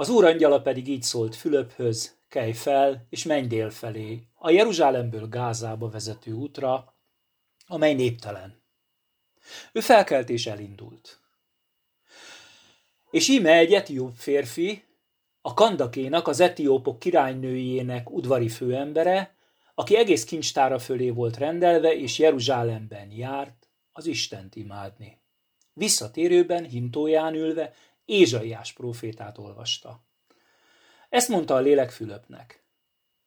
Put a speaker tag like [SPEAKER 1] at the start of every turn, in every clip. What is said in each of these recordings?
[SPEAKER 1] Az úr angyala pedig így szólt Fülöphöz, kelj fel, és menj dél felé, a Jeruzsálemből Gázába vezető útra, amely néptelen. Ő felkelt és elindult. És íme egy etióp férfi, a Kandakénak, az etiópok királynőjének udvari főembere, aki egész kincstára fölé volt rendelve, és Jeruzsálemben járt az Istent imádni. Visszatérőben, hintóján ülve, Ézsaiás profétát olvasta. Ezt mondta a lélek Fülöpnek.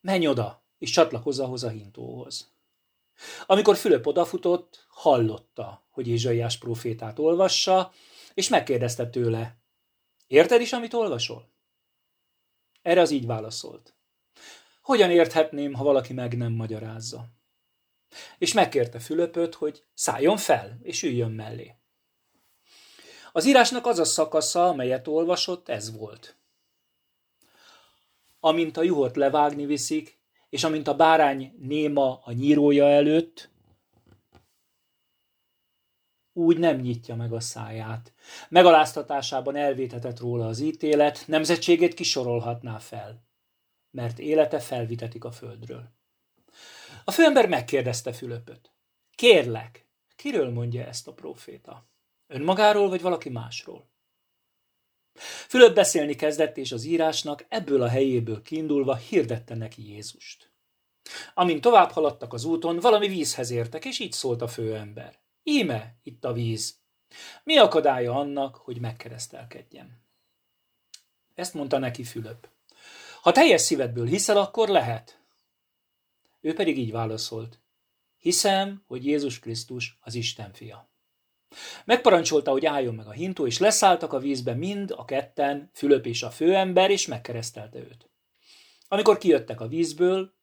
[SPEAKER 1] Menj oda, és csatlakozz ahhoz a hintóhoz. Amikor Fülöp odafutott, hallotta, hogy Ézsaiás profétát olvassa, és megkérdezte tőle, érted is, amit olvasol? Erre az így válaszolt. Hogyan érthetném, ha valaki meg nem magyarázza? És megkérte Fülöpöt, hogy szálljon fel, és üljön mellé. Az írásnak az a szakasza, amelyet olvasott, ez volt. Amint a juhot levágni viszik, és amint a bárány néma a nyírója előtt, úgy nem nyitja meg a száját. Megaláztatásában elvétetett róla az ítélet, nemzetségét kisorolhatná fel, mert élete felvitetik a földről. A főember megkérdezte Fülöpöt. Kérlek, kiről mondja ezt a proféta? Önmagáról vagy valaki másról? Fülöp beszélni kezdett, és az írásnak ebből a helyéből kiindulva hirdette neki Jézust. Amint tovább haladtak az úton, valami vízhez értek, és így szólt a főember. Íme itt a víz. Mi akadálya annak, hogy megkeresztelkedjen? Ezt mondta neki Fülöp. Ha teljes szívedből hiszel, akkor lehet. Ő pedig így válaszolt. Hiszem, hogy Jézus Krisztus az Isten fia. Megparancsolta, hogy álljon meg a hintó, és leszálltak a vízbe mind a ketten, Fülöp és a főember, és megkeresztelte őt. Amikor kijöttek a vízből,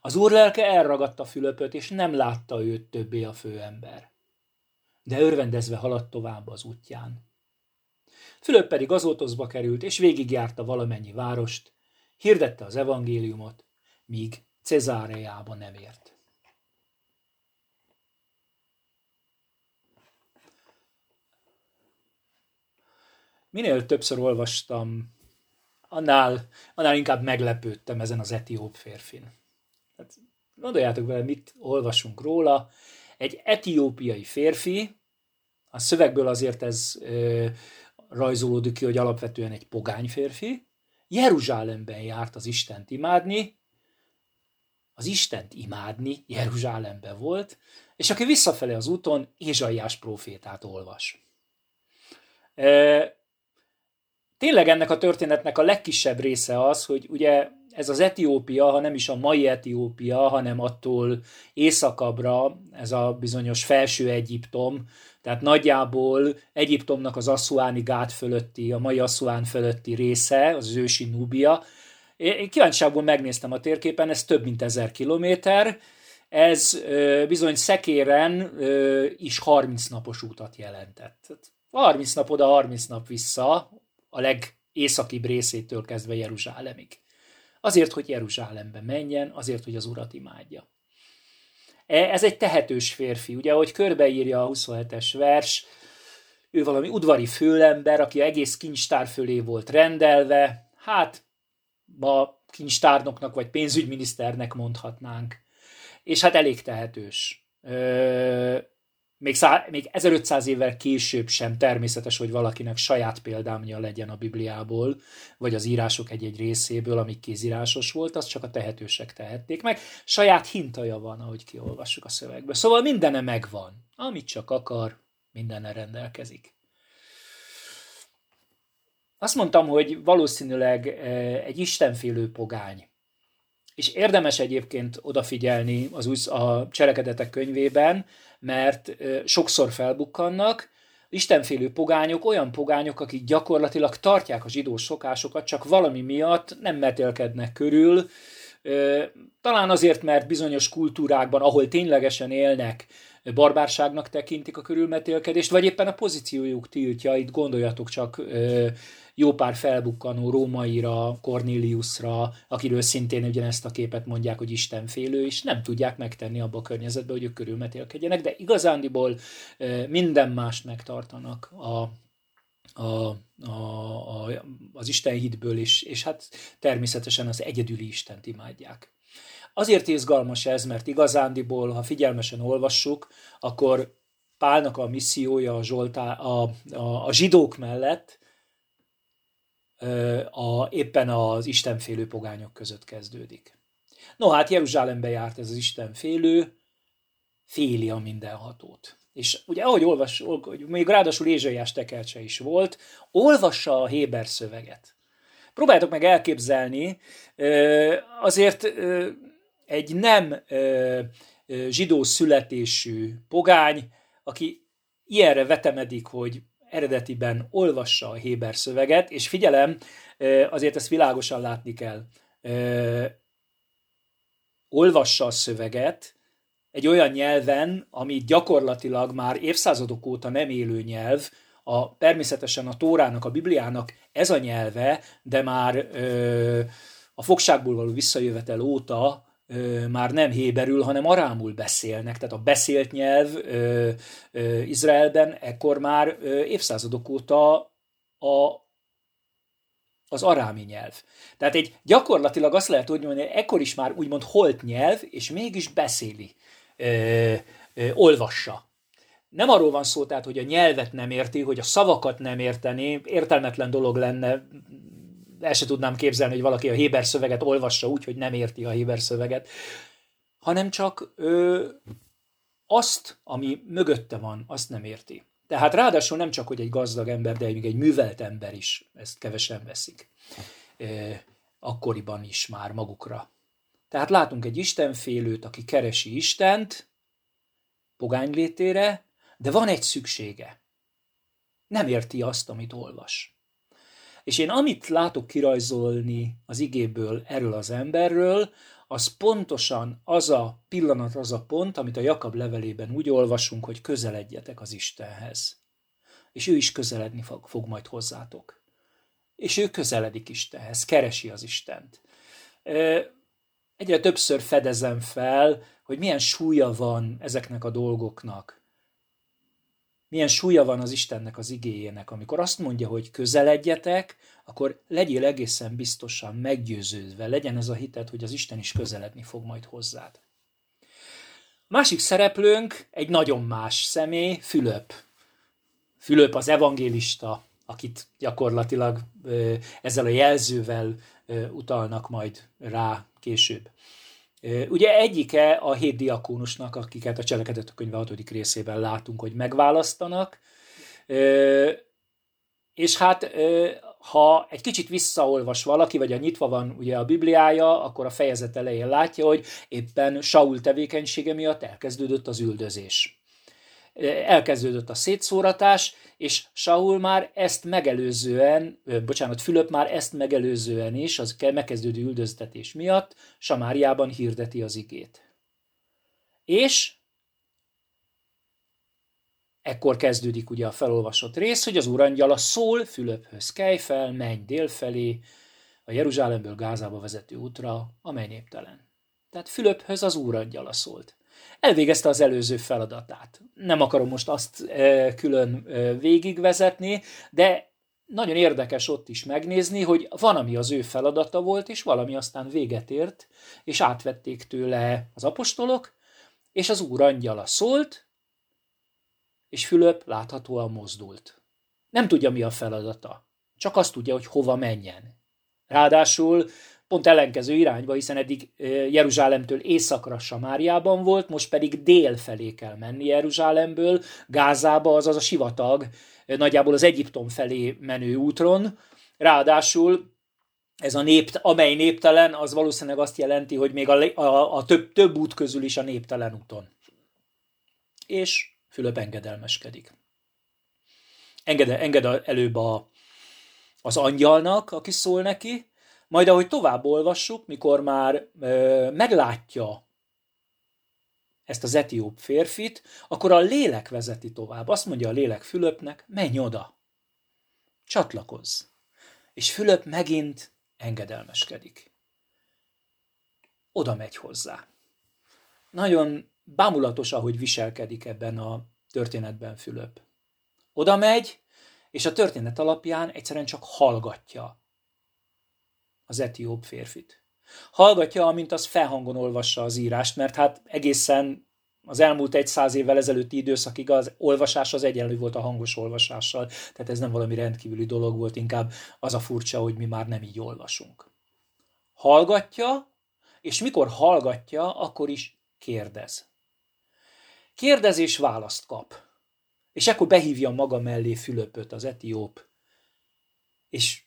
[SPEAKER 1] az úr lelke elragadta Fülöpöt, és nem látta őt többé a főember. De örvendezve haladt tovább az útján. Fülöp pedig azótozba került, és végigjárta valamennyi várost, hirdette az evangéliumot, míg Cezáreába nem ért. Minél többször olvastam, annál, annál inkább meglepődtem ezen az etióp férfin. Hát, gondoljátok vele, mit olvasunk róla. Egy etiópiai férfi, a szövegből azért ez ö, rajzolódik ki, hogy alapvetően egy pogány férfi, Jeruzsálemben járt az Istent imádni, az Istent imádni Jeruzsálemben volt, és aki visszafele az úton Ézsaiás profétát olvas tényleg ennek a történetnek a legkisebb része az, hogy ugye ez az Etiópia, ha nem is a mai Etiópia, hanem attól északabbra, ez a bizonyos felső Egyiptom, tehát nagyjából Egyiptomnak az Assuáni gát fölötti, a mai Assuán fölötti része, az ősi Núbia. Én kíváncsiságból megnéztem a térképen, ez több mint ezer kilométer, ez bizony szekéren is 30 napos útat jelentett. 30 nap oda, 30 nap vissza, a legészakibb részétől kezdve Jeruzsálemig. Azért, hogy Jeruzsálembe menjen, azért, hogy az Urat imádja. E, ez egy tehetős férfi, ugye, ahogy körbeírja a 27-es vers, ő valami udvari főlember, aki egész kincstár fölé volt rendelve, hát ma kincstárnoknak vagy pénzügyminiszternek mondhatnánk, és hát elég tehetős. Ö, még, szá, még 1500 évvel később sem természetes, hogy valakinek saját példámja legyen a Bibliából, vagy az írások egy-egy részéből, amik kézírásos volt, azt csak a tehetősek tehették meg. Saját hintaja van, ahogy kiolvassuk a szövegből. Szóval mindene megvan. Amit csak akar, mindenne rendelkezik. Azt mondtam, hogy valószínűleg eh, egy istenfélő pogány. És érdemes egyébként odafigyelni az új, a cselekedetek könyvében, mert sokszor felbukkannak, istenfélő pogányok olyan pogányok, akik gyakorlatilag tartják a zsidó szokásokat, csak valami miatt nem metélkednek körül, talán azért, mert bizonyos kultúrákban, ahol ténylegesen élnek, barbárságnak tekintik a körülmetélkedést, vagy éppen a pozíciójuk tiltja, itt gondoljatok csak jó pár felbukkanó rómaira, Corneliusra, akiről szintén ugyanezt a képet mondják, hogy istenfélő, és nem tudják megtenni abba a környezetbe, hogy ők körülmetélkedjenek, de igazándiból minden mást megtartanak a a, a, a, az Isten hitből, és, és hát természetesen az egyedüli Istent imádják. Azért izgalmas ez, mert igazándiból, ha figyelmesen olvassuk, akkor Pálnak a missziója a, Zsoltá, a, a, a zsidók mellett a, éppen az istenfélő pogányok között kezdődik. No hát Jeruzsálembe járt ez az istenfélő, féli a mindenhatót. És ugye ahogy olvas, még ráadásul Ézsaiás tekercse is volt, olvassa a Héber szöveget. Próbáljátok meg elképzelni, azért egy nem zsidó születésű pogány, aki ilyenre vetemedik, hogy eredetiben olvassa a Héber szöveget, és figyelem, azért ezt világosan látni kell. Olvassa a szöveget egy olyan nyelven, ami gyakorlatilag már évszázadok óta nem élő nyelv, a, természetesen a Tórának, a Bibliának ez a nyelve, de már ö, a fogságból való visszajövetel óta ö, már nem héberül, hanem arámul beszélnek. Tehát a beszélt nyelv Izraelben ekkor már évszázadok óta a, az arámi nyelv. Tehát egy gyakorlatilag azt lehet tudni, hogy ekkor is már úgymond holt nyelv, és mégis beszéli, ö, ö, olvassa. Nem arról van szó, tehát, hogy a nyelvet nem érti, hogy a szavakat nem érteni, értelmetlen dolog lenne el se tudnám képzelni, hogy valaki a Héber szöveget olvassa úgy, hogy nem érti a Héber szöveget, hanem csak ö, azt, ami mögötte van, azt nem érti. Tehát ráadásul nem csak, hogy egy gazdag ember, de még egy művelt ember is, ezt kevesen veszik. Ö, akkoriban is már magukra. Tehát látunk egy istenfélőt, aki keresi Istent, pogány létére, de van egy szüksége. Nem érti azt, amit olvas. És én amit látok kirajzolni az igéből erről az emberről, az pontosan az a pillanat, az a pont, amit a Jakab levelében úgy olvasunk, hogy közeledjetek az Istenhez. És ő is közeledni fog, fog majd hozzátok. És ő közeledik Istenhez, keresi az Istent. Egyre többször fedezem fel, hogy milyen súlya van ezeknek a dolgoknak milyen súlya van az Istennek az igéjének. Amikor azt mondja, hogy közeledjetek, akkor legyél egészen biztosan meggyőződve, legyen ez a hitet, hogy az Isten is közeledni fog majd hozzád. Másik szereplőnk egy nagyon más személy, Fülöp. Fülöp az evangélista, akit gyakorlatilag ezzel a jelzővel utalnak majd rá később. Ugye egyike a hét diakónusnak, akiket a cselekedetek könyve 6. részében látunk, hogy megválasztanak, és hát ha egy kicsit visszaolvas valaki, vagy a nyitva van ugye a Bibliája, akkor a fejezet elején látja, hogy éppen Saul tevékenysége miatt elkezdődött az üldözés elkezdődött a szétszóratás, és Saul már ezt megelőzően, bocsánat, Fülöp már ezt megelőzően is, az megkezdődő üldöztetés miatt Samáriában hirdeti az igét. És ekkor kezdődik ugye a felolvasott rész, hogy az urangyala szól Fülöphöz, kelj fel, menj délfelé, a Jeruzsálemből Gázába vezető útra, amely néptelen. Tehát Fülöphöz az úrangyala szólt elvégezte az előző feladatát. Nem akarom most azt e, külön e, végigvezetni, de nagyon érdekes ott is megnézni, hogy van, ami az ő feladata volt, és valami aztán véget ért, és átvették tőle az apostolok, és az úr angyala szólt, és Fülöp láthatóan mozdult. Nem tudja, mi a feladata. Csak azt tudja, hogy hova menjen. Ráadásul pont ellenkező irányba, hiszen eddig Jeruzsálemtől északra Samáriában volt, most pedig dél felé kell menni Jeruzsálemből, Gázába, azaz a sivatag, nagyjából az Egyiptom felé menő útron. Ráadásul ez a nép, amely néptelen, az valószínűleg azt jelenti, hogy még a, a, a több, több út közül is a néptelen úton. És Fülöp engedelmeskedik. Enged, enged előbb a, az angyalnak, aki szól neki, majd ahogy tovább olvassuk, mikor már ö, meglátja ezt az etióp férfit, akkor a lélek vezeti tovább. Azt mondja a lélek Fülöpnek, menj oda, csatlakozz. És Fülöp megint engedelmeskedik. Oda megy hozzá. Nagyon bámulatos, ahogy viselkedik ebben a történetben Fülöp. Oda megy, és a történet alapján egyszerűen csak hallgatja az etióp férfit. Hallgatja, amint az felhangon olvassa az írást, mert hát egészen az elmúlt egy száz évvel ezelőtti időszakig az olvasás az egyenlő volt a hangos olvasással, tehát ez nem valami rendkívüli dolog volt, inkább az a furcsa, hogy mi már nem így olvasunk. Hallgatja, és mikor hallgatja, akkor is kérdez. Kérdez és választ kap. És ekkor behívja maga mellé Fülöpöt, az etióp, és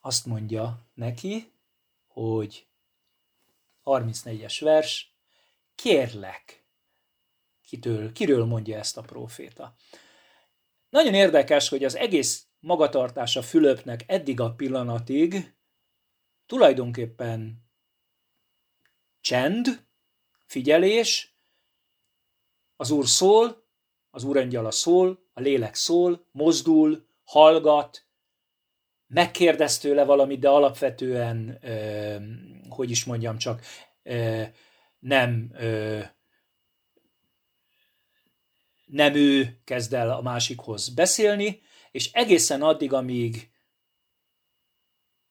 [SPEAKER 1] azt mondja neki, hogy 34-es vers, kérlek, kitől, kiről mondja ezt a próféta. Nagyon érdekes, hogy az egész magatartása Fülöpnek eddig a pillanatig tulajdonképpen csend, figyelés, az Úr szól, az Úr angyala szól, a lélek szól, mozdul, hallgat, megkérdez tőle valamit, de alapvetően, ö, hogy is mondjam csak, ö, nem ö, nem ő kezd el a másikhoz beszélni, és egészen addig, amíg,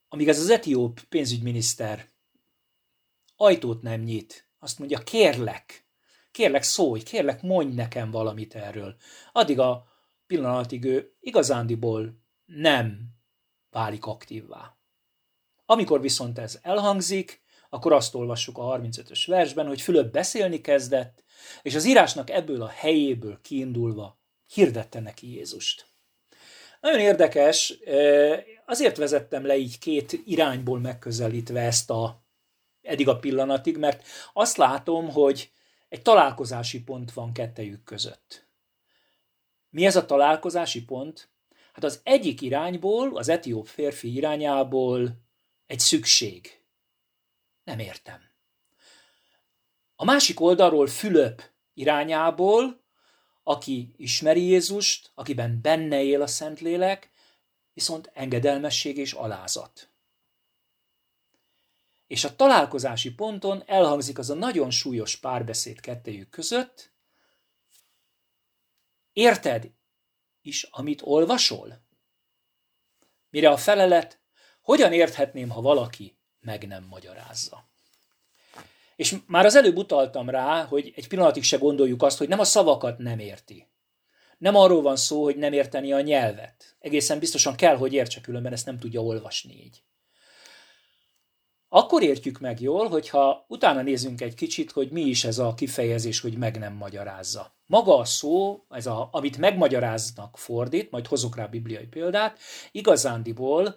[SPEAKER 1] amíg ez az etióp pénzügyminiszter ajtót nem nyit, azt mondja, kérlek, kérlek szólj, kérlek mondj nekem valamit erről. Addig a pillanatig ő igazándiból nem válik aktívvá. Amikor viszont ez elhangzik, akkor azt olvassuk a 35-ös versben, hogy Fülöp beszélni kezdett, és az írásnak ebből a helyéből kiindulva hirdette neki Jézust. Nagyon érdekes, azért vezettem le így két irányból megközelítve ezt a eddig a pillanatig, mert azt látom, hogy egy találkozási pont van kettejük között. Mi ez a találkozási pont? Hát az egyik irányból, az etióp férfi irányából egy szükség. Nem értem. A másik oldalról Fülöp irányából, aki ismeri Jézust, akiben benne él a Szentlélek, viszont engedelmesség és alázat. És a találkozási ponton elhangzik az a nagyon súlyos párbeszéd kettejük között, érted is, amit olvasol? Mire a felelet, hogyan érthetném, ha valaki meg nem magyarázza? És már az előbb utaltam rá, hogy egy pillanatig se gondoljuk azt, hogy nem a szavakat nem érti. Nem arról van szó, hogy nem érteni a nyelvet. Egészen biztosan kell, hogy értse, különben ezt nem tudja olvasni így. Akkor értjük meg jól, hogyha utána nézzünk egy kicsit, hogy mi is ez a kifejezés, hogy meg nem magyarázza. Maga a szó, ez a, amit megmagyaráznak fordít, majd hozok rá bibliai példát, igazándiból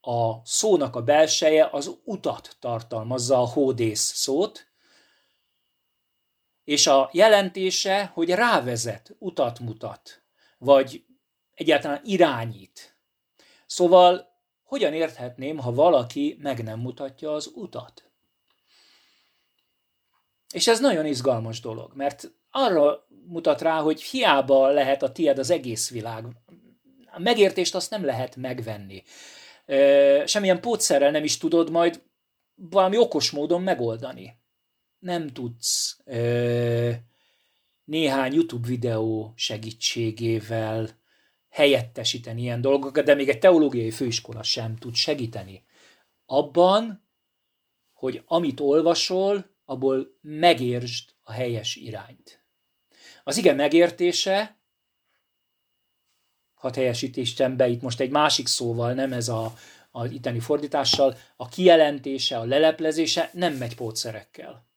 [SPEAKER 1] a szónak a belseje az utat tartalmazza, a hódész szót, és a jelentése, hogy rávezet, utat mutat, vagy egyáltalán irányít. Szóval hogyan érthetném, ha valaki meg nem mutatja az utat? És ez nagyon izgalmas dolog, mert arra mutat rá, hogy hiába lehet a tied az egész világ. A megértést azt nem lehet megvenni. Semmilyen pótszerrel nem is tudod majd valami okos módon megoldani. Nem tudsz néhány YouTube videó segítségével helyettesíteni ilyen dolgokat, de még egy teológiai főiskola sem tud segíteni. Abban, hogy amit olvasol, abból megértsd a helyes irányt. Az ige megértése, hat helyesítésem be itt most egy másik szóval, nem ez a, a itteni fordítással, a kijelentése, a leleplezése nem megy pótszerekkel.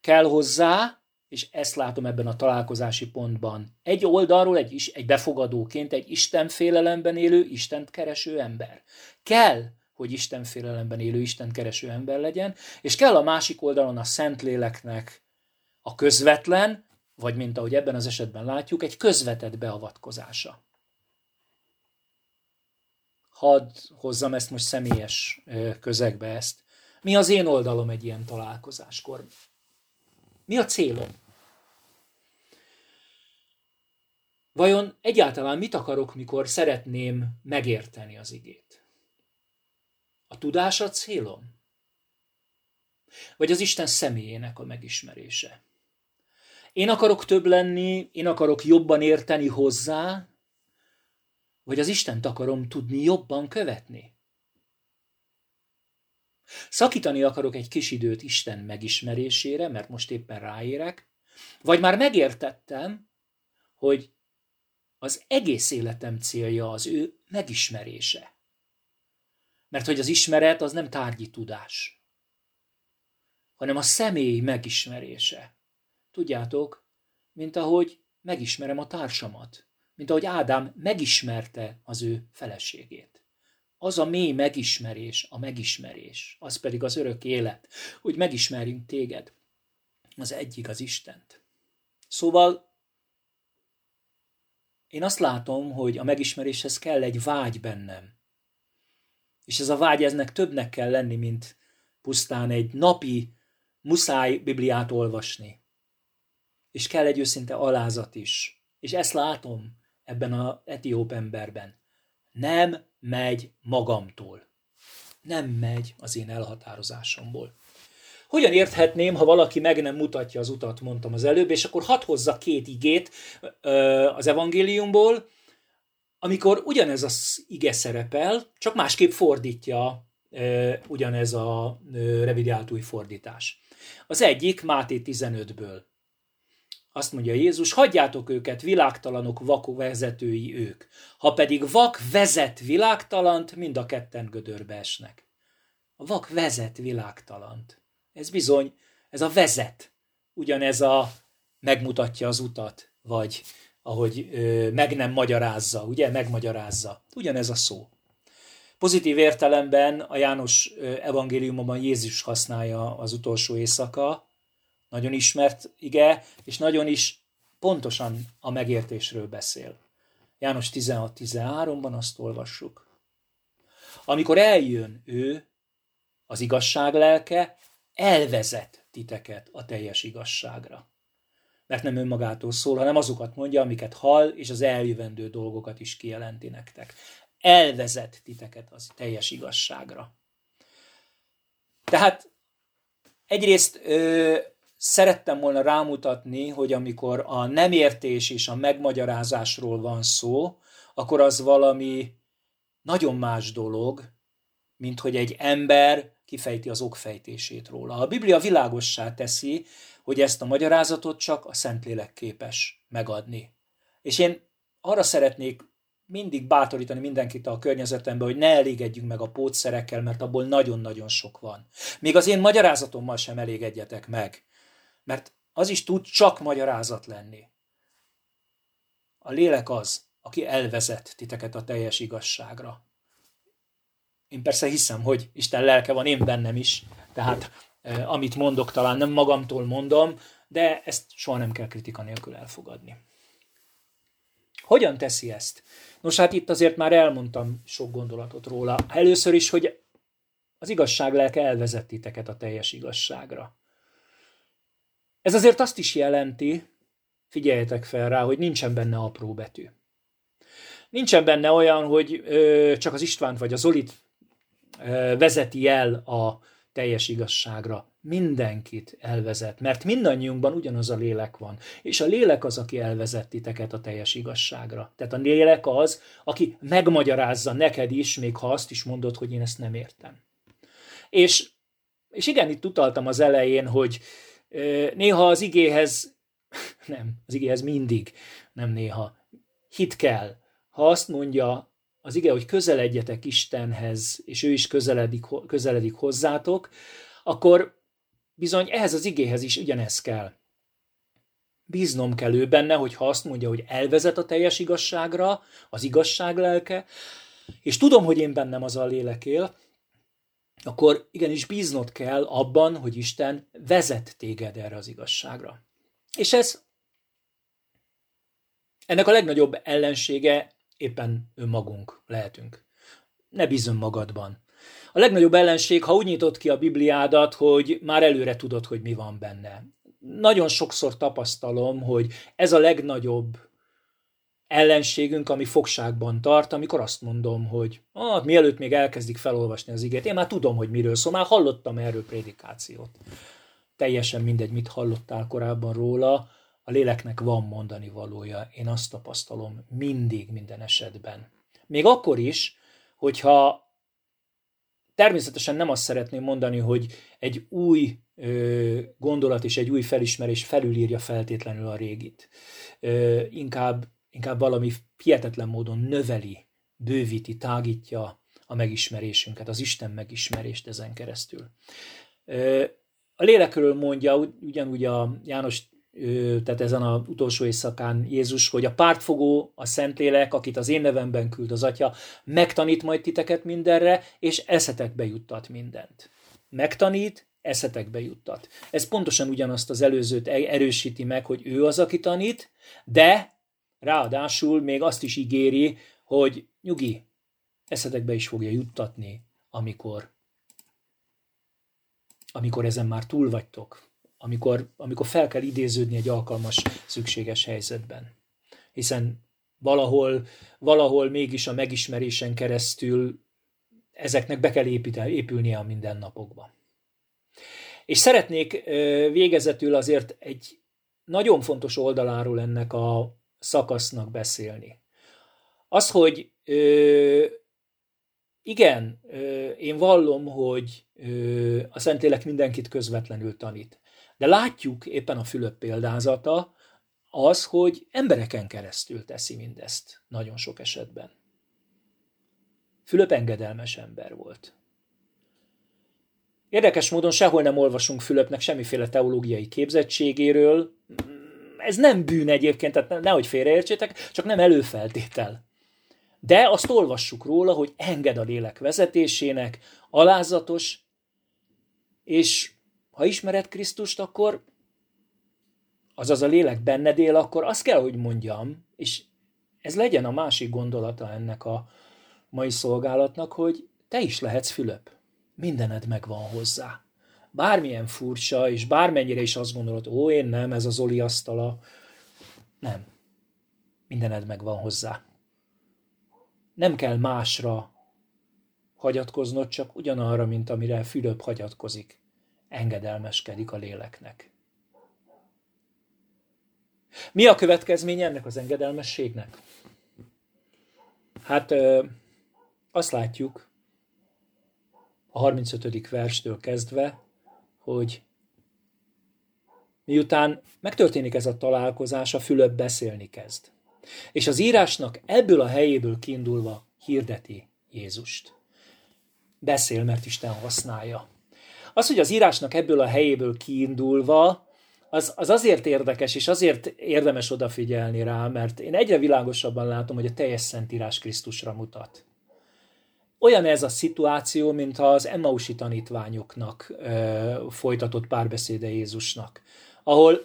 [SPEAKER 1] Kell hozzá és ezt látom ebben a találkozási pontban. Egy oldalról egy, is, egy befogadóként egy Isten félelemben élő, Istent kereső ember. Kell, hogy Isten félelemben élő, Isten kereső ember legyen, és kell a másik oldalon a Szentléleknek a közvetlen, vagy mint ahogy ebben az esetben látjuk, egy közvetett beavatkozása. Hadd hozzam ezt most személyes közegbe ezt. Mi az én oldalom egy ilyen találkozáskor? Mi a célom? Vajon egyáltalán mit akarok, mikor szeretném megérteni az igét? A tudás a célom? Vagy az Isten személyének a megismerése? Én akarok több lenni, én akarok jobban érteni hozzá, Vagy az Istent akarom tudni jobban követni? Szakítani akarok egy kis időt Isten megismerésére, mert most éppen ráérek, vagy már megértettem, hogy az egész életem célja az ő megismerése. Mert hogy az ismeret az nem tárgyi tudás, hanem a személy megismerése. Tudjátok, mint ahogy megismerem a társamat, mint ahogy Ádám megismerte az ő feleségét. Az a mély megismerés, a megismerés, az pedig az örök élet, hogy megismerjünk téged, az egyik az Istent. Szóval én azt látom, hogy a megismeréshez kell egy vágy bennem. És ez a vágy eznek többnek kell lenni, mint pusztán egy napi muszáj Bibliát olvasni. És kell egy őszinte alázat is. És ezt látom ebben az etióp emberben. Nem megy magamtól. Nem megy az én elhatározásomból. Hogyan érthetném, ha valaki meg nem mutatja az utat, mondtam az előbb, és akkor hadd hozza két igét az evangéliumból, amikor ugyanez az ige szerepel, csak másképp fordítja ugyanez a revidiált új fordítás. Az egyik Máté 15-ből. Azt mondja Jézus, hagyjátok őket, világtalanok, vak vezetői ők. Ha pedig vak vezet világtalant, mind a ketten gödörbe esnek. A vak vezet világtalant. Ez bizony, ez a vezet. Ugyanez a megmutatja az utat, vagy ahogy ö, meg nem magyarázza, ugye, megmagyarázza. Ugyanez a szó. Pozitív értelemben a János evangéliumban Jézus használja az utolsó éjszaka, nagyon ismert ige, és nagyon is pontosan a megértésről beszél. János 16-13-ban azt olvassuk. Amikor eljön ő, az igazság lelke, elvezet titeket a teljes igazságra. Mert nem önmagától szól, hanem azokat mondja, amiket hall, és az eljövendő dolgokat is kijelenti nektek. Elvezet titeket az teljes igazságra. Tehát egyrészt ö, szerettem volna rámutatni, hogy amikor a nem értés és a megmagyarázásról van szó, akkor az valami nagyon más dolog, mint hogy egy ember kifejti az okfejtését róla. A Biblia világossá teszi, hogy ezt a magyarázatot csak a Szentlélek képes megadni. És én arra szeretnék mindig bátorítani mindenkit a környezetembe, hogy ne elégedjünk meg a pótszerekkel, mert abból nagyon-nagyon sok van. Még az én magyarázatommal sem elégedjetek meg, mert az is tud csak magyarázat lenni. A lélek az, aki elvezet titeket a teljes igazságra. Én persze hiszem, hogy Isten lelke van én bennem is, tehát eh, amit mondok, talán nem magamtól mondom, de ezt soha nem kell kritika nélkül elfogadni. Hogyan teszi ezt? Nos, hát itt azért már elmondtam sok gondolatot róla. Először is, hogy az igazság lelke elvezet titeket a teljes igazságra. Ez azért azt is jelenti, figyeljetek fel rá, hogy nincsen benne apró betű. Nincsen benne olyan, hogy ö, csak az Istvánt vagy az Zolit vezeti el a teljes igazságra. Mindenkit elvezet, mert mindannyiunkban ugyanaz a lélek van. És a lélek az, aki elvezet titeket a teljes igazságra. Tehát a lélek az, aki megmagyarázza neked is, még ha azt is mondod, hogy én ezt nem értem. És, és igen, itt utaltam az elején, hogy néha az igéhez, nem, az igéhez mindig, nem néha, hit kell. Ha azt mondja az ige, hogy közeledjetek Istenhez, és ő is közeledik, közeledik hozzátok, akkor bizony ehhez az igéhez is ugyanez kell. Bíznom kell ő benne, hogy ha azt mondja, hogy elvezet a teljes igazságra, az igazság lelke, és tudom, hogy én bennem az a lélek él, akkor igenis bíznod kell abban, hogy Isten vezet téged erre az igazságra. És ez ennek a legnagyobb ellensége éppen önmagunk lehetünk. Ne bízom magadban. A legnagyobb ellenség, ha úgy nyitott ki a Bibliádat, hogy már előre tudod, hogy mi van benne. Nagyon sokszor tapasztalom, hogy ez a legnagyobb ellenségünk, ami fogságban tart, amikor azt mondom, hogy ah, mielőtt még elkezdik felolvasni az igét, én már tudom, hogy miről szól, már hallottam erről prédikációt. Teljesen mindegy, mit hallottál korábban róla, a léleknek van mondani valója, én azt tapasztalom mindig, minden esetben. Még akkor is, hogyha természetesen nem azt szeretném mondani, hogy egy új ö, gondolat és egy új felismerés felülírja feltétlenül a régit. Ö, inkább, inkább valami hihetetlen módon növeli, bővíti, tágítja a megismerésünket, az Isten megismerést ezen keresztül. Ö, a lélekről mondja ugyanúgy a János tehát ezen az utolsó éjszakán Jézus, hogy a pártfogó, a Szentlélek, akit az én nevemben küld az Atya, megtanít majd titeket mindenre, és eszetekbe juttat mindent. Megtanít, eszetekbe juttat. Ez pontosan ugyanazt az előzőt erősíti meg, hogy ő az, aki tanít, de ráadásul még azt is ígéri, hogy nyugi, eszetekbe is fogja juttatni, amikor, amikor ezen már túl vagytok, amikor, amikor fel kell idéződni egy alkalmas, szükséges helyzetben. Hiszen valahol, valahol mégis a megismerésen keresztül ezeknek be kell épülnie a mindennapokba. És szeretnék végezetül azért egy nagyon fontos oldaláról ennek a szakasznak beszélni. Az, hogy igen, én vallom, hogy a Szentlélek mindenkit közvetlenül tanít. De látjuk éppen a Fülöp példázata az, hogy embereken keresztül teszi mindezt nagyon sok esetben. Fülöp engedelmes ember volt. Érdekes módon sehol nem olvasunk Fülöpnek semmiféle teológiai képzettségéről. Ez nem bűn egyébként, tehát nehogy félreértsétek, csak nem előfeltétel. De azt olvassuk róla, hogy enged a lélek vezetésének, alázatos, és ha ismered Krisztust, akkor azaz a lélek benned él, akkor azt kell, hogy mondjam, és ez legyen a másik gondolata ennek a mai szolgálatnak, hogy te is lehetsz Fülöp. Mindened megvan hozzá. Bármilyen furcsa, és bármennyire is azt gondolod, ó, én nem, ez az Oli asztala. Nem. Mindened megvan hozzá. Nem kell másra hagyatkoznod, csak ugyanarra, mint amire Fülöp hagyatkozik engedelmeskedik a léleknek. Mi a következménye ennek az engedelmességnek? Hát azt látjuk a 35. verstől kezdve, hogy miután megtörténik ez a találkozás, a Fülöp beszélni kezd. És az írásnak ebből a helyéből kiindulva hirdeti Jézust. Beszél, mert Isten használja. Az, hogy az írásnak ebből a helyéből kiindulva, az, az azért érdekes, és azért érdemes odafigyelni rá, mert én egyre világosabban látom, hogy a teljes Szentírás Krisztusra mutat. Olyan ez a szituáció, mintha az Emmausi tanítványoknak ö, folytatott párbeszéde Jézusnak, ahol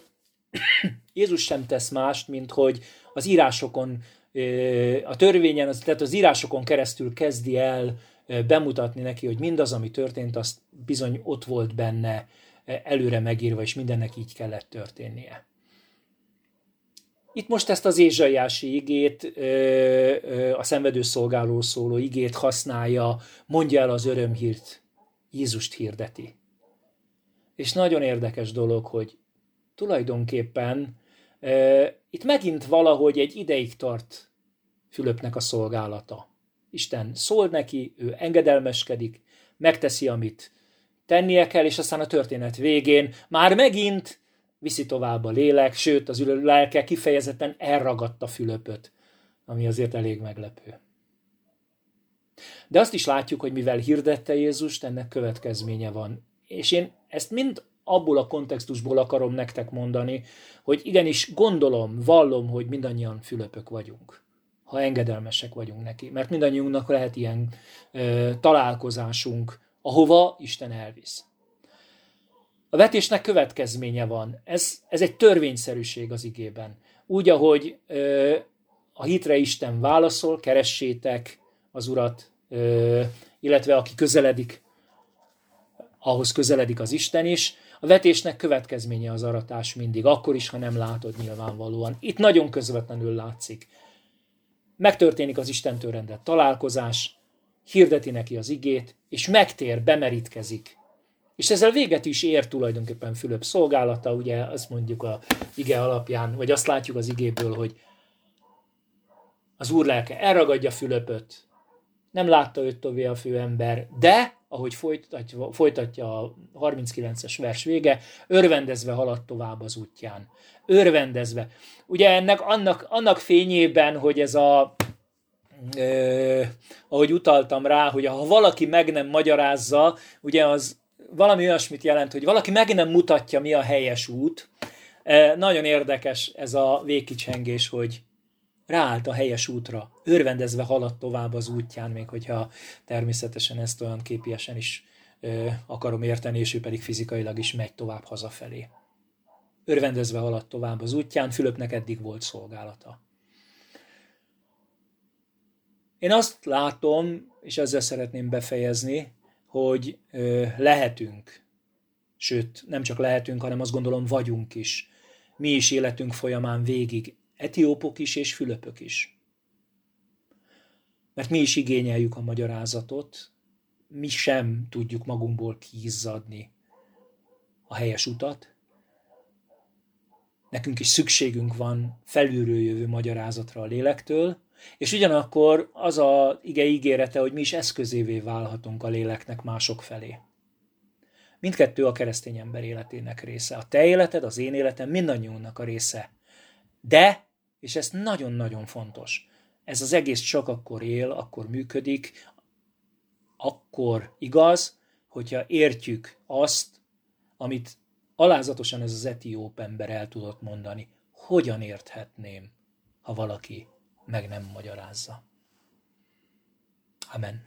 [SPEAKER 1] Jézus sem tesz mást, mint hogy az írásokon, ö, a törvényen, tehát az írásokon keresztül kezdi el bemutatni neki, hogy mindaz, ami történt, az bizony ott volt benne előre megírva, és mindennek így kellett történnie. Itt most ezt az ézsaiási igét, a szenvedő szolgáló szóló igét használja, mondja el az örömhírt, Jézust hirdeti. És nagyon érdekes dolog, hogy tulajdonképpen itt megint valahogy egy ideig tart Fülöpnek a szolgálata. Isten szól neki, ő engedelmeskedik, megteszi, amit tennie kell, és aztán a történet végén már megint viszi tovább a lélek, sőt, az ülő lelke kifejezetten elragadta Fülöpöt, ami azért elég meglepő. De azt is látjuk, hogy mivel hirdette Jézust, ennek következménye van. És én ezt mind abból a kontextusból akarom nektek mondani, hogy igenis gondolom, vallom, hogy mindannyian Fülöpök vagyunk ha engedelmesek vagyunk neki. Mert mindannyiunknak lehet ilyen ö, találkozásunk, ahova Isten elvisz. A vetésnek következménye van. Ez, ez egy törvényszerűség az igében. Úgy, ahogy ö, a hitre Isten válaszol, keressétek az Urat, ö, illetve aki közeledik, ahhoz közeledik az Isten is. A vetésnek következménye az aratás mindig, akkor is, ha nem látod nyilvánvalóan. Itt nagyon közvetlenül látszik megtörténik az Istentől rendelt találkozás, hirdeti neki az igét, és megtér, bemerítkezik. És ezzel véget is ér tulajdonképpen Fülöp szolgálata, ugye azt mondjuk a ige alapján, vagy azt látjuk az igéből, hogy Az úr lelke elragadja Fülöpöt, nem látta őt tovább a főember, de, ahogy folytatja, folytatja a 39-es vers vége, örvendezve haladt tovább az útján. Örvendezve. Ugye ennek annak, annak fényében, hogy ez a eh, ahogy utaltam rá, hogy ha valaki meg nem magyarázza, ugye az valami olyasmit jelent, hogy valaki meg nem mutatja, mi a helyes út. Nagyon érdekes ez a végkicsengés, hogy ráállt a helyes útra, örvendezve haladt tovább az útján, még hogyha természetesen ezt olyan képiesen is ö, akarom érteni, és ő pedig fizikailag is megy tovább hazafelé. Örvendezve haladt tovább az útján, Fülöpnek eddig volt szolgálata. Én azt látom, és ezzel szeretném befejezni, hogy ö, lehetünk, sőt, nem csak lehetünk, hanem azt gondolom vagyunk is, mi is életünk folyamán végig etiópok is és fülöpök is. Mert mi is igényeljük a magyarázatot, mi sem tudjuk magunkból kiizzadni a helyes utat. Nekünk is szükségünk van felülről jövő magyarázatra a lélektől, és ugyanakkor az a ige ígérete, hogy mi is eszközévé válhatunk a léleknek mások felé. Mindkettő a keresztény ember életének része. A te életed, az én életem mindannyiunknak a része. De és ez nagyon-nagyon fontos. Ez az egész csak akkor él, akkor működik, akkor igaz, hogyha értjük azt, amit alázatosan ez az etióp ember el tudott mondani. Hogyan érthetném, ha valaki meg nem magyarázza. Amen.